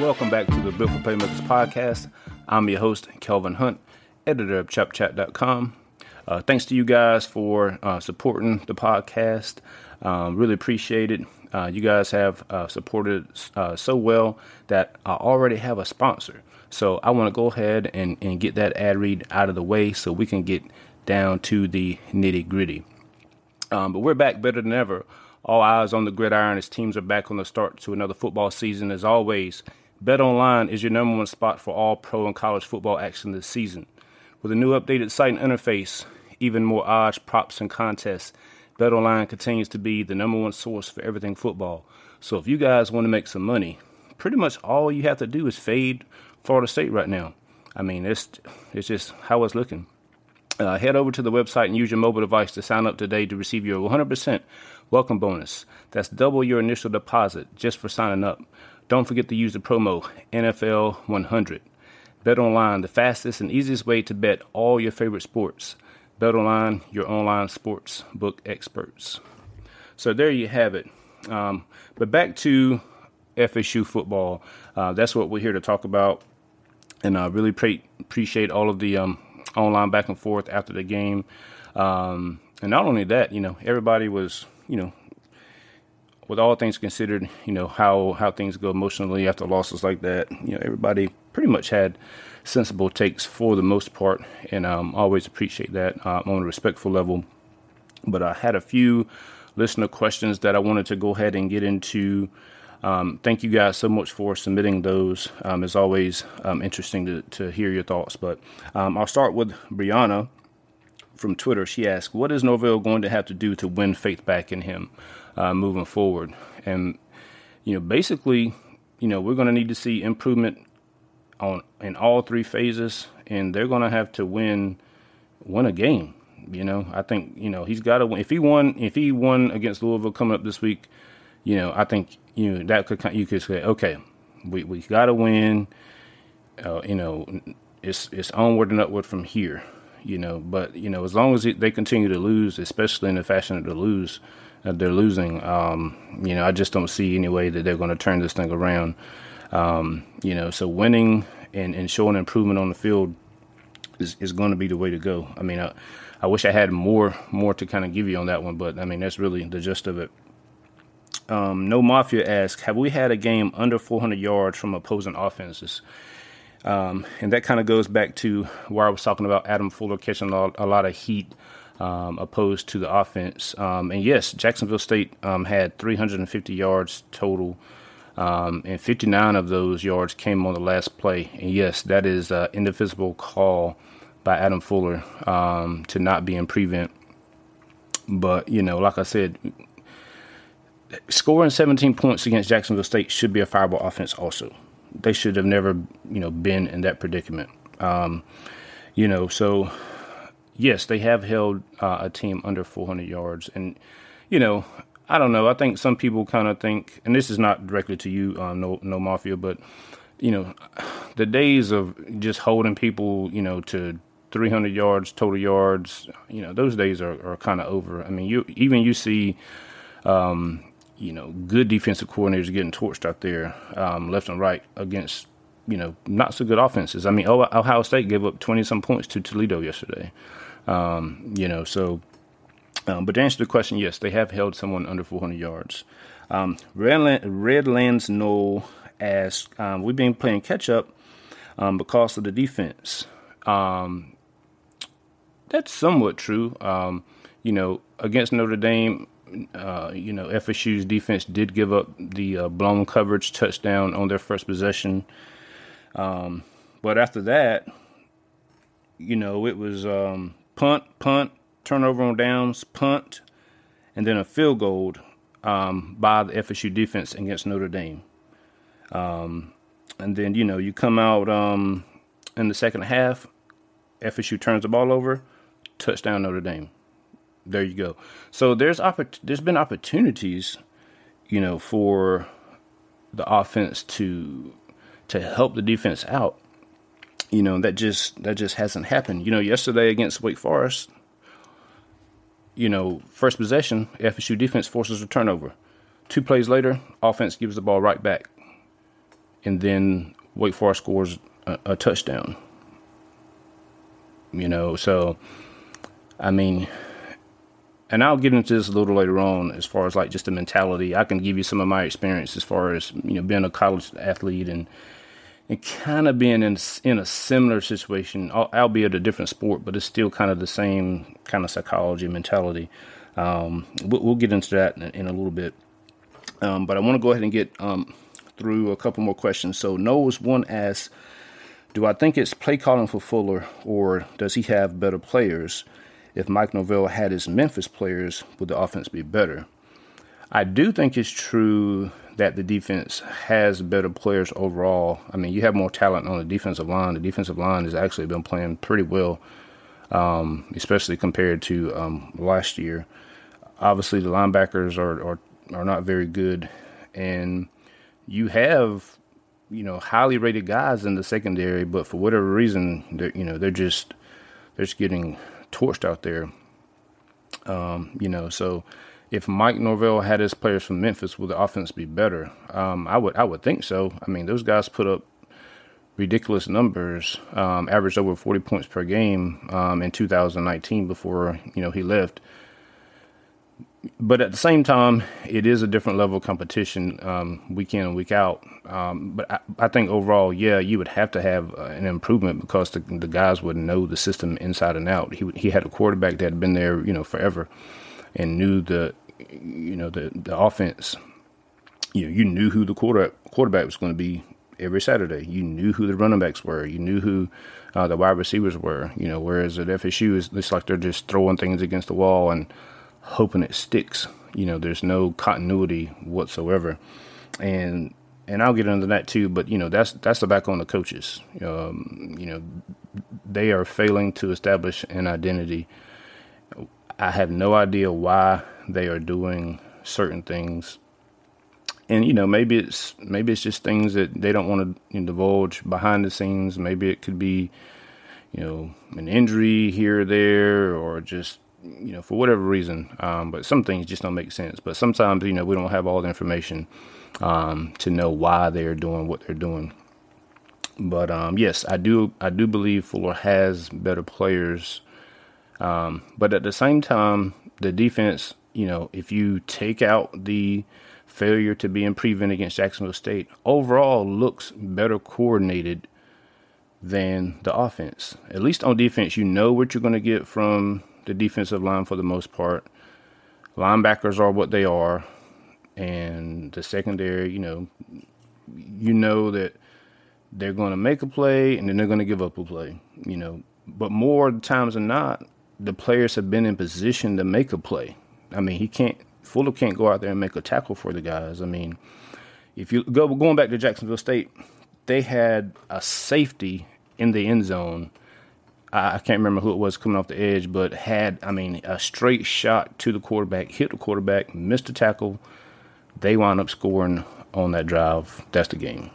Welcome back to the for Playmakers podcast. I'm your host, Kelvin Hunt, editor of ChopChat.com. Uh, thanks to you guys for uh, supporting the podcast. Um, really appreciate it. Uh, you guys have uh, supported uh, so well that I already have a sponsor. So I want to go ahead and, and get that ad read out of the way so we can get down to the nitty gritty. Um, but we're back better than ever. All eyes on the gridiron as teams are back on the start to another football season. As always, Bet Online is your number one spot for all pro and college football action this season. With a new updated site and interface, even more odds, props, and contests, BetOnline continues to be the number one source for everything football. So if you guys want to make some money, pretty much all you have to do is fade Florida State right now. I mean, it's it's just how it's looking. Uh, head over to the website and use your mobile device to sign up today to receive your 100% welcome bonus. That's double your initial deposit just for signing up. Don't forget to use the promo NFL100. Bet online, the fastest and easiest way to bet all your favorite sports. Bet online, your online sports book experts. So there you have it. Um, but back to FSU football. Uh, that's what we're here to talk about. And I really pre- appreciate all of the um, online back and forth after the game. Um, and not only that, you know, everybody was, you know, with all things considered, you know how how things go emotionally after losses like that. You know, everybody pretty much had sensible takes for the most part, and um, always appreciate that uh, on a respectful level. But I had a few listener questions that I wanted to go ahead and get into. Um, thank you guys so much for submitting those. Um, it's always um, interesting to, to hear your thoughts. But um, I'll start with Brianna from Twitter. She asked, What is Norvell going to have to do to win faith back in him uh, moving forward? And, you know, basically, you know, we're going to need to see improvement on in all three phases, and they're going to have to win win a game. You know, I think you know he's got to win. If he won, if he won against Louisville coming up this week, you know, I think you know that could you could say, okay, we we got to win. Uh, you know, it's it's onward and upward from here you know. But you know, as long as they continue to lose, especially in the fashion that they lose, uh, they're losing. Um, you know, I just don't see any way that they're going to turn this thing around. Um, you know, so winning and, and showing improvement on the field is, is going to be the way to go. I mean, I, I wish I had more more to kind of give you on that one, but I mean that's really the gist of it. Um, no Mafia asks, have we had a game under 400 yards from opposing offenses? Um, and that kind of goes back to where I was talking about Adam Fuller catching a lot, a lot of heat um, opposed to the offense. Um, and yes, Jacksonville State um, had 350 yards total, um, and 59 of those yards came on the last play. And yes, that is an indivisible call by Adam Fuller um, to not be in prevent. But, you know, like I said, scoring 17 points against Jacksonville State should be a fireball offense also they should have never, you know, been in that predicament. Um, you know, so yes, they have held uh, a team under 400 yards, and you know, I don't know. I think some people kind of think, and this is not directly to you, uh, no, no mafia, but you know, the days of just holding people, you know, to 300 yards total yards, you know, those days are, are kind of over. I mean, you even you see, um, you know, good defensive coordinators getting torched out there, um, left and right against, you know, not so good offenses. I mean, Ohio State gave up 20 some points to Toledo yesterday. Um, you know, so, um, but to answer the question, yes, they have held someone under 400 yards. Um, Redland, Redlands Knoll asks, um, we've been playing catch up um, because of the defense. Um, that's somewhat true. Um, you know, against Notre Dame, uh, you know, FSU's defense did give up the uh, blown coverage touchdown on their first possession. Um, but after that, you know, it was um, punt, punt, turnover on downs, punt, and then a field goal um, by the FSU defense against Notre Dame. Um, and then, you know, you come out um, in the second half, FSU turns the ball over, touchdown Notre Dame there you go. So there's oppor- there's been opportunities, you know, for the offense to to help the defense out. You know, that just that just hasn't happened. You know, yesterday against Wake Forest, you know, first possession, FSU defense forces a turnover. Two plays later, offense gives the ball right back. and then Wake Forest scores a, a touchdown. You know, so I mean, and I'll get into this a little later on as far as like just the mentality. I can give you some of my experience as far as you know being a college athlete and and kind of being in in a similar situation, albeit a different sport, but it's still kind of the same kind of psychology mentality. Um, we'll, we'll, get into that in, in a little bit, um, but I want to go ahead and get um, through a couple more questions. So Noah's one asks, "Do I think it's play calling for Fuller, or does he have better players?" if Mike Norvell had his Memphis players, would the offense be better? I do think it's true that the defense has better players overall. I mean, you have more talent on the defensive line. The defensive line has actually been playing pretty well, um, especially compared to um, last year. Obviously, the linebackers are, are are not very good, and you have you know highly rated guys in the secondary, but for whatever reason, they're you know they're just they're just getting torched out there. Um, you know, so if Mike Norvell had his players from Memphis, would the offense be better? Um, I would I would think so. I mean, those guys put up ridiculous numbers, um, averaged over 40 points per game um, in 2019 before you know he left but at the same time, it is a different level of competition um, week in and week out. Um, but I, I, think overall, yeah, you would have to have uh, an improvement because the, the, guys would know the system inside and out. He he had a quarterback that had been there, you know, forever, and knew the you know the the offense. You know, you knew who the quarter quarterback was going to be every Saturday. You knew who the running backs were. You knew who uh, the wide receivers were. You know, whereas at FSU, is it's like they're just throwing things against the wall and hoping it sticks. You know, there's no continuity whatsoever, and and I'll get into that too. But you know, that's that's the back on the coaches. Um, you know, they are failing to establish an identity. I have no idea why they are doing certain things, and you know, maybe it's maybe it's just things that they don't want to you know, divulge behind the scenes. Maybe it could be, you know, an injury here or there, or just you know, for whatever reason. Um, but some things just don't make sense. But sometimes, you know, we don't have all the information um, to know why they're doing what they're doing. But um, yes, I do. I do believe Fuller has better players. Um, but at the same time, the defense, you know, if you take out the failure to be in prevent against Jacksonville State, overall looks better coordinated than the offense. At least on defense, you know what you're going to get from the defensive line for the most part. Linebackers are what they are, and the secondary, you know, you know that they're going to make a play and then they're going to give up a play, you know. But more times than not, the players have been in position to make a play. I mean, he can't Fuller can't go out there and make a tackle for the guys. I mean, if you go going back to Jacksonville State, they had a safety in the end zone I can't remember who it was coming off the edge, but had, I mean, a straight shot to the quarterback, hit the quarterback, missed a tackle. They wound up scoring on that drive. That's the game.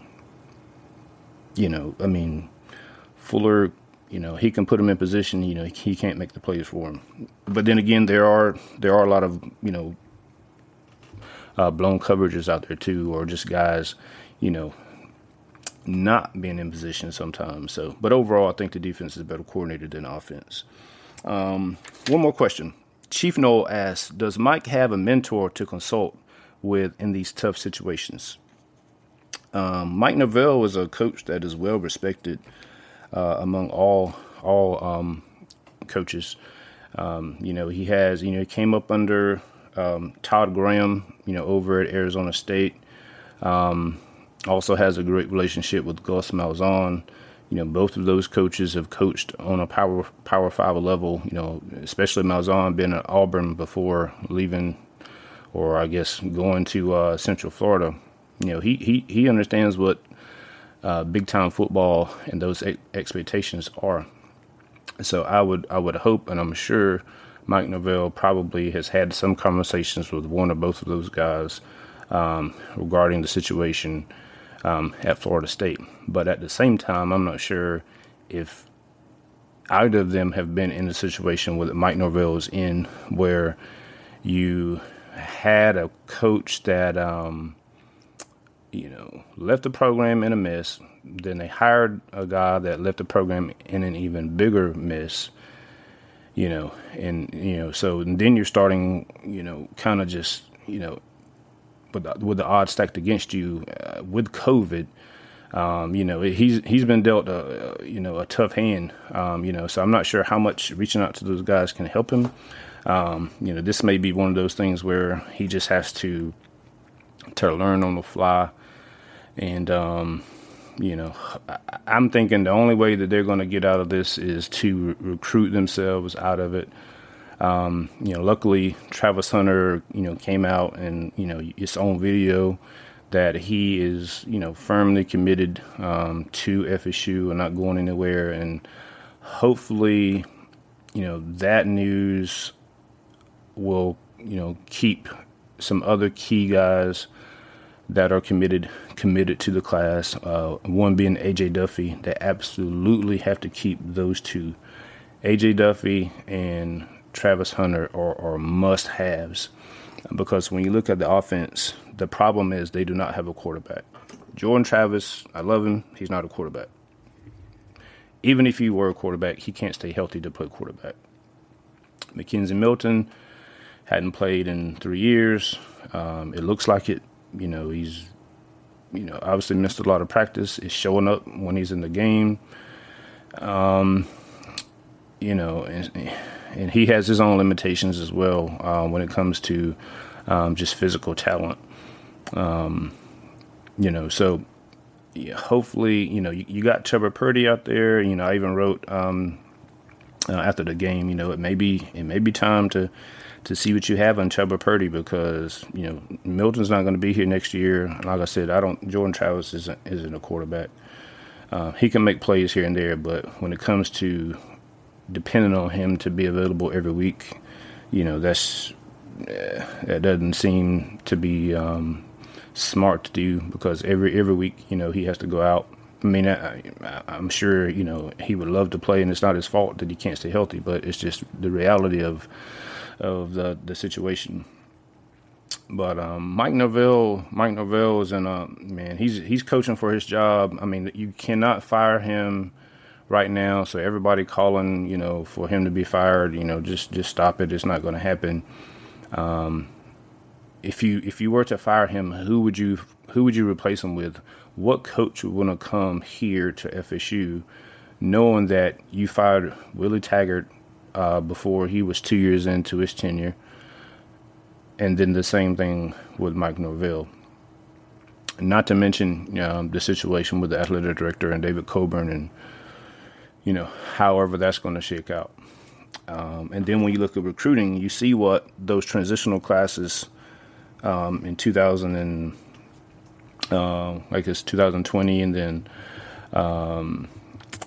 You know, I mean, Fuller, you know, he can put him in position. You know, he can't make the plays for him. But then again, there are there are a lot of you know uh, blown coverages out there too, or just guys, you know, not being in position sometimes. So, but overall, I think the defense is better coordinated than offense. Um, one more question. Chief Noel asks, "Does Mike have a mentor to consult with in these tough situations?" Um, Mike Norvell is a coach that is well respected uh, among all all um, coaches. Um, you know, he has you know he came up under um, Todd Graham, you know, over at Arizona State. Um, also has a great relationship with Gus Malzahn. You know, both of those coaches have coached on a power power five level. You know, especially Malzahn been at Auburn before leaving, or I guess going to uh, Central Florida. You know, he he he understands what uh, big time football and those expectations are. So I would I would hope, and I'm sure Mike Norvell probably has had some conversations with one or both of those guys um, regarding the situation um, at Florida State. But at the same time, I'm not sure if either of them have been in a situation where Mike Norvell is in, where you had a coach that um, you know, left the program in a mess. Then they hired a guy that left the program in an even bigger mess. You know, and you know, so then you're starting, you know, kind of just, you know, with the, with the odds stacked against you uh, with COVID. Um, you know, he's he's been dealt a, you know a tough hand. Um, you know, so I'm not sure how much reaching out to those guys can help him. Um, you know, this may be one of those things where he just has to to learn on the fly. And um, you know, I, am thinking the only way that they're going to get out of this is to re- recruit themselves out of it. Um, you know, luckily Travis Hunter, you know, came out and you know his own video that he is, you know, firmly committed um, to FSU and not going anywhere. And hopefully, you know, that news will, you know, keep some other key guys that are committed committed to the class. Uh, one being AJ Duffy. They absolutely have to keep those two. AJ Duffy and Travis Hunter are, are must haves because when you look at the offense, the problem is they do not have a quarterback. Jordan Travis, I love him. He's not a quarterback. Even if he were a quarterback, he can't stay healthy to play quarterback. McKenzie Milton hadn't played in three years. Um, it looks like it. You know, he's, you know, obviously missed a lot of practice. Is showing up when he's in the game. Um, you know, and, and he has his own limitations as well uh, when it comes to um, just physical talent. Um, you know, so yeah, hopefully, you know, you, you, got Trevor Purdy out there. You know, I even wrote um, uh, after the game. You know, it may be it may be time to to see what you have on Chubba Purdy because you know Milton's not going to be here next year. Like I said, I don't. Jordan Travis isn't isn't a quarterback. Uh, he can make plays here and there, but when it comes to depending on him to be available every week, you know, that's uh, that doesn't seem to be um, smart to do because every every week, you know, he has to go out. I mean, I, am sure you know he would love to play, and it's not his fault that he can't stay healthy, but it's just the reality of of the the situation. But um, Mike Norvell, Mike Norvell is in a man. He's he's coaching for his job. I mean, you cannot fire him right now. So everybody calling, you know, for him to be fired, you know, just just stop it. It's not going to happen. Um, if you if you were to fire him, who would you who would you replace him with? What coach would want to come here to FSU, knowing that you fired Willie Taggart uh, before he was two years into his tenure, and then the same thing with Mike Norvell. Not to mention um, the situation with the athletic director and David Coburn, and you know, however that's going to shake out. Um, and then when you look at recruiting, you see what those transitional classes um, in 2000 and uh, it's 2020, and then um,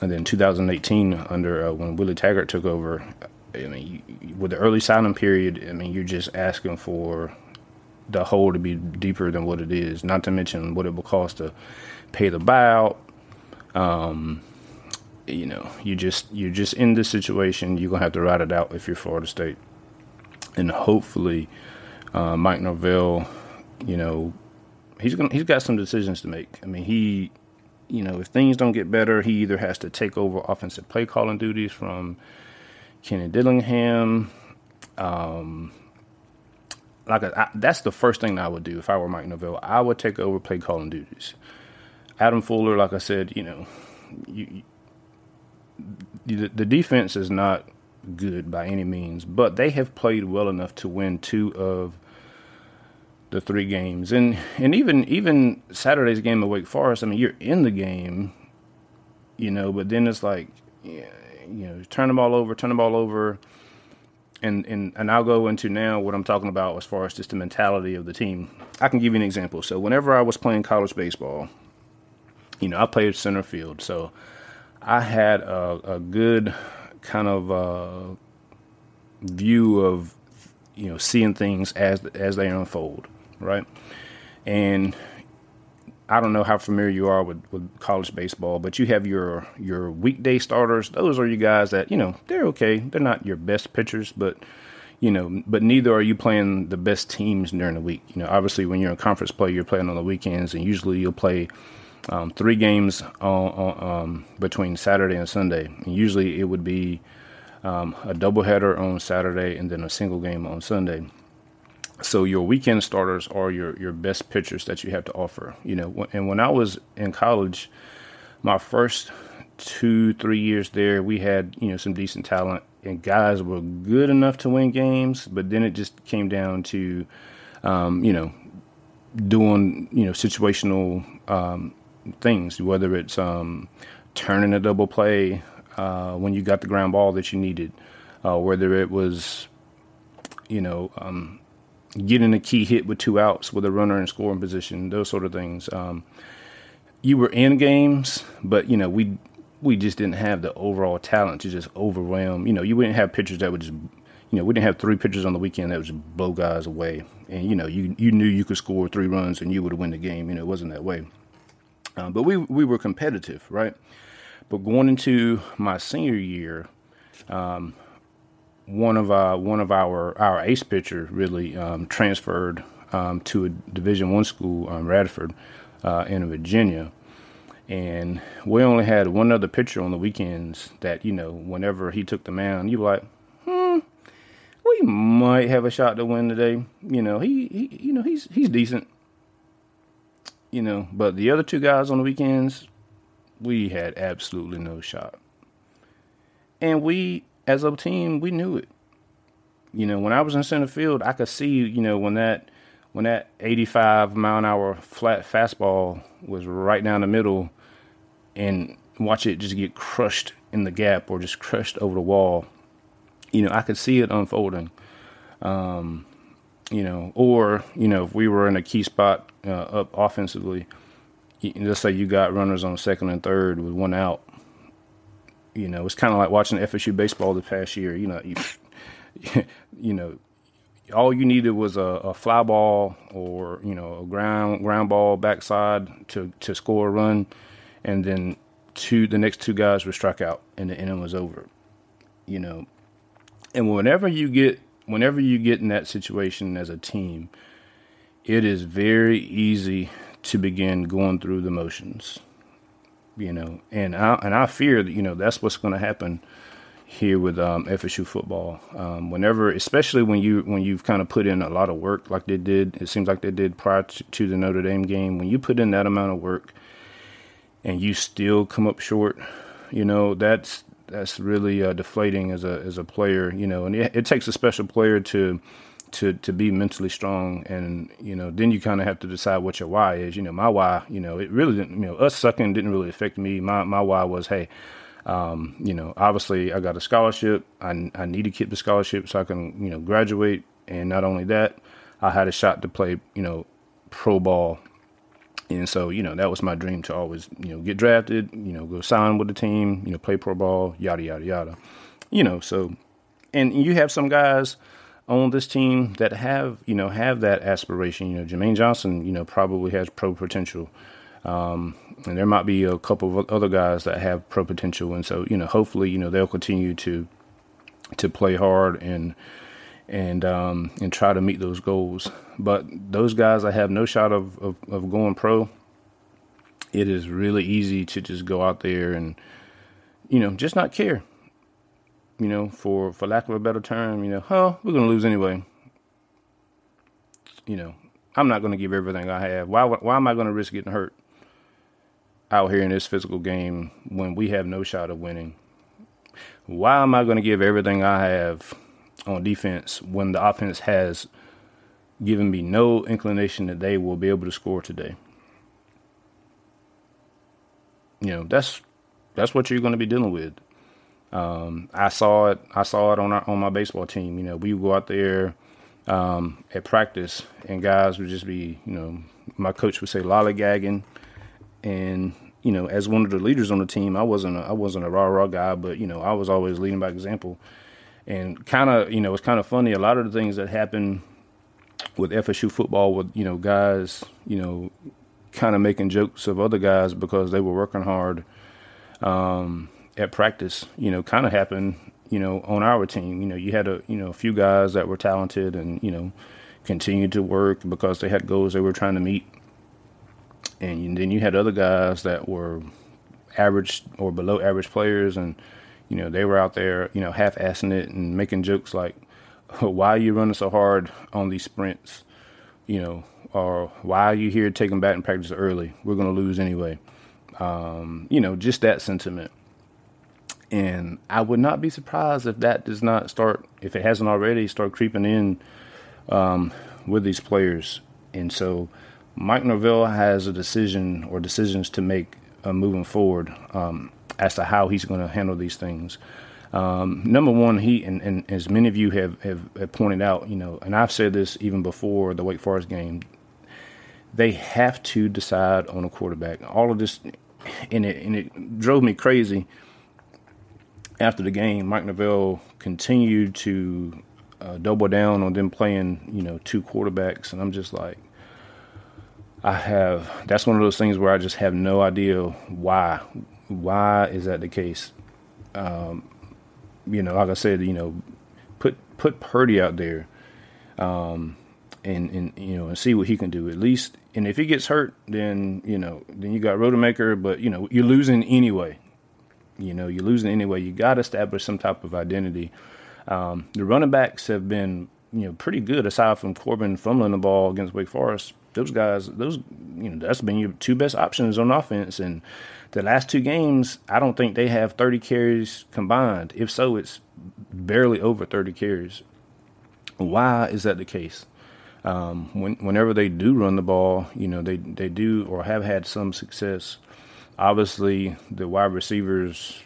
and then 2018 under uh, when Willie Taggart took over. I mean, you, with the early signing period, I mean, you're just asking for the hole to be deeper than what it is. Not to mention what it will cost to pay the buyout. Um, you know, you just you're just in this situation. You're gonna have to ride it out if you're Florida State, and hopefully, uh, Mike Norvell, you know, he's gonna he's got some decisions to make. I mean, he, you know, if things don't get better, he either has to take over offensive play calling duties from Kenny Dillingham. Um, like I, that's the first thing I would do if I were Mike Norvell. I would take over play calling duties. Adam Fuller, like I said, you know, you, the, the defense is not good by any means, but they have played well enough to win two of the three games, and and even even Saturday's game at Wake Forest. I mean, you're in the game, you know, but then it's like, you know, turn them all over, turn them all over, and and and I'll go into now what I'm talking about as far as just the mentality of the team. I can give you an example. So whenever I was playing college baseball, you know, I played center field, so I had a, a good kind of uh, view of you know seeing things as as they unfold, right? And I don't know how familiar you are with, with college baseball, but you have your your weekday starters. Those are you guys that you know they're okay. They're not your best pitchers, but you know, but neither are you playing the best teams during the week. You know, obviously when you're a conference player, you're playing on the weekends, and usually you'll play um, three games on, on, um, between Saturday and Sunday. And usually it would be um, a doubleheader on Saturday and then a single game on Sunday. So your weekend starters are your your best pitchers that you have to offer. You know, and when I was in college, my first two three years there, we had you know some decent talent and guys were good enough to win games, but then it just came down to um, you know doing you know situational um, things, whether it's um, turning a double play uh, when you got the ground ball that you needed, uh, whether it was, you know, um, getting a key hit with two outs with a runner in scoring position, those sort of things. Um, you were in games, but you know we we just didn't have the overall talent to just overwhelm. You know, you wouldn't have pitchers that would just, you know, we didn't have three pitchers on the weekend that would just blow guys away. And you know, you you knew you could score three runs and you would win the game. You know, it wasn't that way. Um, but we we were competitive, right? But going into my senior year, um, one of our one of our our ace pitcher really um, transferred um, to a Division One school, um, Radford, uh, in Virginia, and we only had one other pitcher on the weekends. That you know, whenever he took the mound, you were like, hmm, we might have a shot to win today. You know, he, he you know he's he's decent you know, but the other two guys on the weekends, we had absolutely no shot. And we, as a team, we knew it. You know, when I was in center field, I could see, you know, when that when that 85 mile an hour flat fastball was right down the middle, and watch it just get crushed in the gap or just crushed over the wall. You know, I could see it unfolding. Um, you know, or you know, if we were in a key spot uh, up offensively, let's say you got runners on second and third with one out. You know, it's kind of like watching FSU baseball the past year. You know, you, you know, all you needed was a, a, fly ball or you know a ground ground ball backside to to score a run, and then two the next two guys were struck out, and the inning was over. You know, and whenever you get whenever you get in that situation as a team, it is very easy to begin going through the motions. You know, and I and I fear that you know that's what's going to happen here with um, FSU football. Um, whenever, especially when you when you've kind of put in a lot of work, like they did, it seems like they did prior to, to the Notre Dame game. When you put in that amount of work, and you still come up short, you know that's that's really uh, deflating as a as a player, you know. And it, it, takes a special player to to to be mentally strong, and you know, then you kind of have to decide what your why is. You know, my why, you know, it really didn't, you know, us sucking didn't really affect me. My my why was, hey, um, you know, obviously I got a scholarship. I I need to keep the scholarship so I can you know graduate, and not only that, I had a shot to play you know pro ball and so, you know, that was my dream to always, you know, get drafted, you know, go sign with the team, you know, play pro ball, yada, yada, yada. You know, so, and you have some guys on this team that have, you know, have that aspiration. You know, Jermaine Johnson, you know, probably has pro potential. Um, and there might be a couple of other guys that have pro potential. And so, you know, hopefully, you know, they'll continue to, to play hard and, and um, and try to meet those goals. But those guys, I have no shot of, of, of going pro. It is really easy to just go out there and you know just not care. You know, for for lack of a better term, you know, huh, we're gonna lose anyway. You know, I'm not gonna give everything I have. Why why am I gonna risk getting hurt out here in this physical game when we have no shot of winning? Why am I gonna give everything I have on defense when the offense has given me no inclination that they will be able to score today. You know, that's that's what you're to be dealing with. Um, I saw it. I saw it on our, on my baseball team. You know, we would go out there um, at practice, and guys would just be, you know, my coach would say lollygagging, and you know, as one of the leaders on the team, I wasn't a, I wasn't a rah rah guy, but you know, I was always leading by example and kind of you know it's kind of funny a lot of the things that happen with FSU football with you know guys you know kind of making jokes of other guys because they were working hard um, at practice you know kind of happened you know, on our team. You know, you had a you know a few guys that were talented and you know continued to work because they had goals they were trying to meet, and then you had other guys that were average or below average players, and you know they were out there you know half-assing it and making jokes like, "Why are you running so hard on these sprints?" You know, or "Why are you here taking batting practice early? We're going to lose anyway." Um, you know, just that sentiment. And I would not be surprised if that does not start, if it hasn't already, start creeping in um, with these players. And so Mike Norvell has a decision or decisions to make uh, moving forward um, as to how he's going to handle these things. Um, number one, he and, and, as many of you have, have, have pointed out, you know, and I've said this even before the Wake Forest game, they have to decide on a quarterback. All of this, and it and it drove me crazy. After the game, Mike Norvell continued to uh, double down on them playing, you know, two quarterbacks, and I'm just like, I have. That's one of those things where I just have no idea why. Why is that the case? Um, you know, like I said, you know, put put Purdy out there. Um, and and you know and see what he can do at least. And if he gets hurt, then you know then you got Rodemaker, but you know you're losing anyway. You know you're losing anyway. You got to establish some type of identity. Um, the running backs have been you know pretty good aside from Corbin fumbling the ball against Wake Forest. Those guys, those you know that's been your two best options on offense. And the last two games, I don't think they have 30 carries combined. If so, it's barely over 30 carries. Why is that the case? um, when, whenever they do run the ball, you know, they, they do or have had some success. Obviously, the wide receivers,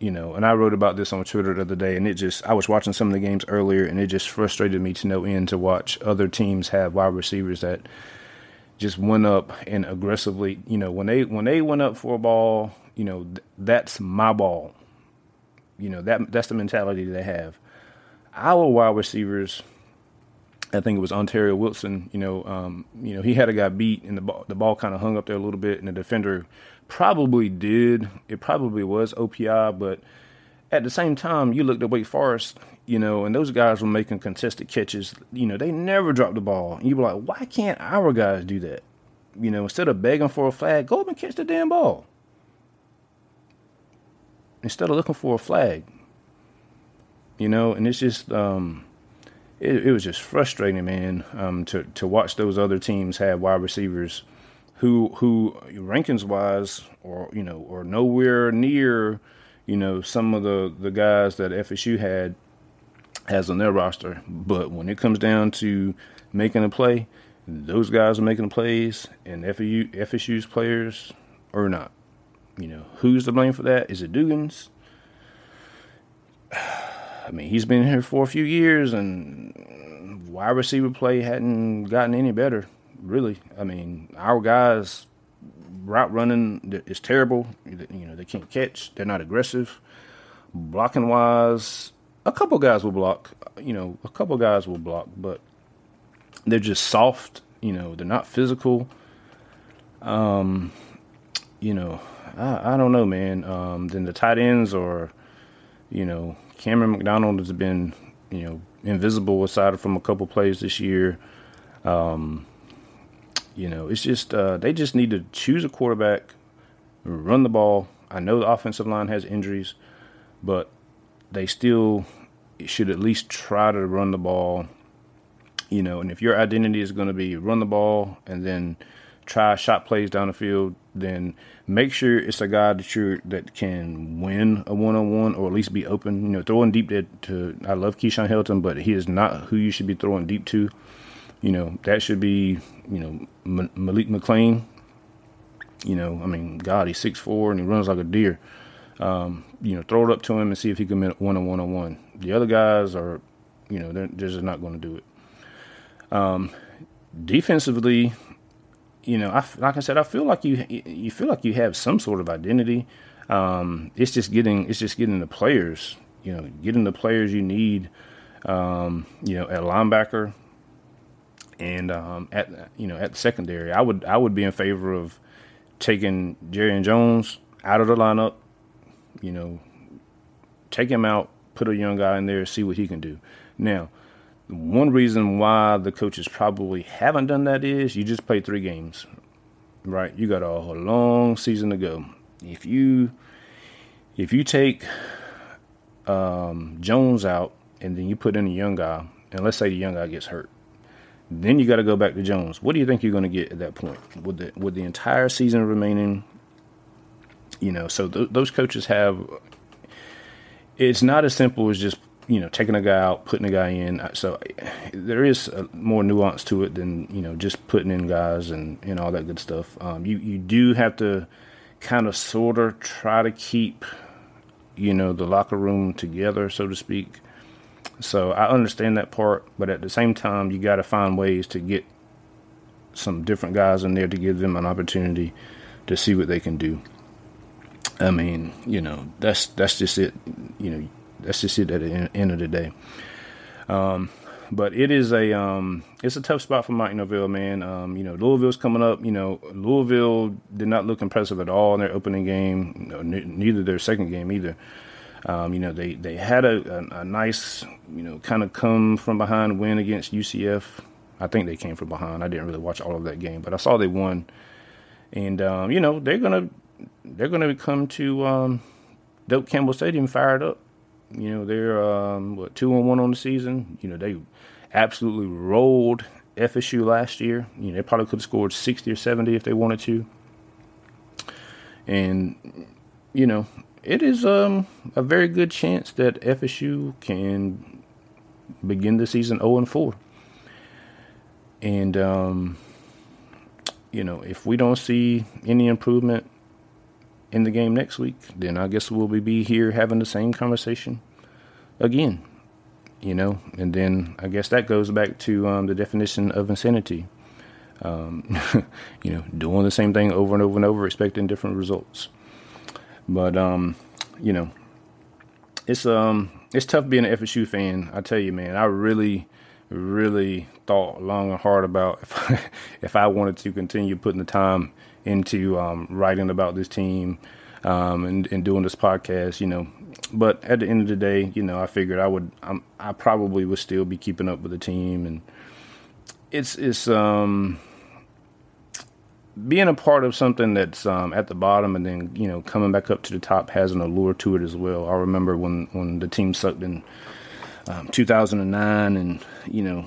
you know, and I wrote about this on Twitter the other day, and it just, I was watching some of the games earlier, and it just frustrated me to no end to watch other teams have wide receivers that just went up and aggressively, you know, when they when they went up for a ball, you know, th- that's my ball. You know, that that's the mentality they have. Our wide receivers I think it was Ontario Wilson. You know, um, you know, he had a guy beat, and the ball, the ball kind of hung up there a little bit, and the defender probably did. It probably was OPI, but at the same time, you looked at Wake Forest, you know, and those guys were making contested catches. You know, they never dropped the ball. And you were like, why can't our guys do that? You know, instead of begging for a flag, go up and catch the damn ball. Instead of looking for a flag. You know, and it's just um, it, it was just frustrating, man, um, to to watch those other teams have wide receivers who who rankings wise or you know or nowhere near you know some of the the guys that FSU had has on their roster. But when it comes down to making a play, those guys are making the plays, and FSU FSU's players are not. You know who's to blame for that? Is it Dugans? I mean, he's been here for a few years, and wide receiver play hadn't gotten any better. Really, I mean, our guys route running is terrible. You know, they can't catch. They're not aggressive. Blocking wise, a couple guys will block. You know, a couple guys will block, but they're just soft. You know, they're not physical. Um, you know, I, I don't know, man. Um, then the tight ends are, you know, Camren McDonald has been, you know, invisible aside from a couple plays this year. Um, you know, it's just uh, they just need to choose a quarterback, run the ball. I know the offensive line has injuries, but they still should at least try to run the ball. You know, and if your identity is going to be run the ball and then try shot plays down the field, then make sure it's a guy that you that can win a one on one or at least be open. You know, throwing deep to, to I love Keyshawn Helton, but he is not who you should be throwing deep to. You know, that should be you know M- Malik McClain. You know, I mean, God, he's six four and he runs like a deer. Um, you know, throw it up to him and see if he can win a one on one. The other guys are, you know, they're, they're just not going to do it. Um, defensively, you know, I, like I said, I feel like you you feel like you have some sort of identity. Um, it's just getting it's just getting the players, you know, getting the players you need, um, you know, at linebacker and um, at you know at the secondary. I would I would be in favor of taking Jarrian Jones out of the lineup. You know, take him out, put a young guy in there, see what he can do. Now, one reason why the coaches probably haven't done that is you just played three games, right? You got a long season to go. If you if you take um, Jones out and then you put in a young guy, and let's say the young guy gets hurt, then you got to go back to Jones. What do you think you're going to get at that point? With the with the entire season remaining, you know, so th- those coaches have. It's not as simple as just you know taking a guy out, putting a guy in. So there is more nuance to it than you know just putting in guys and and all that good stuff. Um, you you do have to kind of sort of try to keep you know the locker room together, so to speak. So I understand that part, but at the same time, you got to find ways to get some different guys in there to give them an opportunity to see what they can do. I mean, you know, that's that's just it. You know, that's just it at the end of the day. Um, but it is a um, it's a tough spot for Mike Norvell, man. Um, you know, Louisville's coming up. You know, Louisville did not look impressive at all in their opening game. neither their second game either. Um, you know, they, they had a, a, a nice, you know, kind of come from behind win against UCF. I think they came from behind. I didn't really watch all of that game, but I saw they won. And um, you know, they're gonna they're gonna come to um, Doak Campbell Stadium fired up. You know, they're um, what two and one on the season. You know, they absolutely rolled FSU last year. You know, they probably could have scored sixty or seventy if they wanted to. And you know, it is um, a very good chance that FSU can begin the season 0 and 4. And um, you know, if we don't see any improvement in the game next week, then I guess we'll be here having the same conversation again. You know, and then I guess that goes back to um, the definition of insanity. Um, you know, doing the same thing over and over and over, expecting different results. But um, you know, it's um it's tough being an FSU fan. I tell you, man, I really, really thought long and hard about if I, if I wanted to continue putting the time into um, writing about this team um, and, and doing this podcast, you know. But at the end of the day, you know, I figured I would, I'm, I probably would still be keeping up with the team, and it's it's um being a part of something that's um, at the bottom and then you know coming back up to the top has an allure to it as well. I remember when when the team sucked in um, 2009, and you know,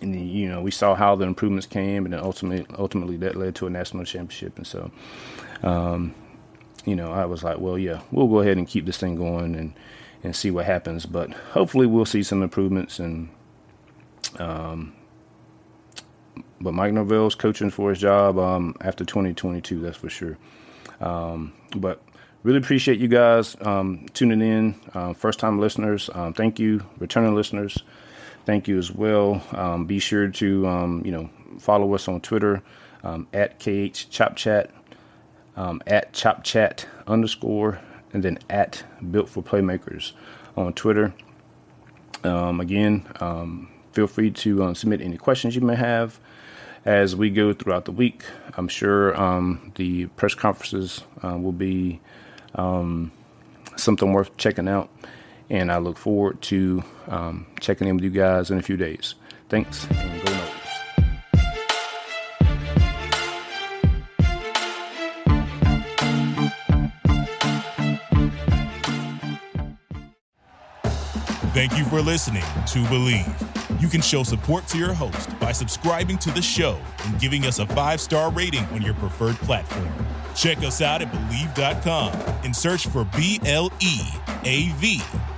and you know we saw how the improvements came, and then ultimately ultimately that led to a national championship. And so, um, you know, I was like, well, yeah, we'll go ahead and keep this thing going and and see what happens. But hopefully, we'll see some improvements and. Um, but Mike Norvell's coaching for his job um, after 2022, that's for sure. Um, but really appreciate you guys um, tuning in. Uh, First time listeners, um, thank you. Returning listeners, thank you as well. Um, be sure to um, you know follow us on Twitter at KH Chop Chat, at Chop Chat underscore, and then at Built for Playmakers on Twitter. again, feel free to submit any questions you may have as we go throughout the week. I'm sure um, the press conferences uh, will be um, something worth checking out, and I look forward to um, checking in with you guys in a few days. Thanks. Thank you for listening to Bleav. You can show support to your host by subscribing to the show and giving us a five star rating on your preferred platform. Check us out at Bleav.com and search for B L E A V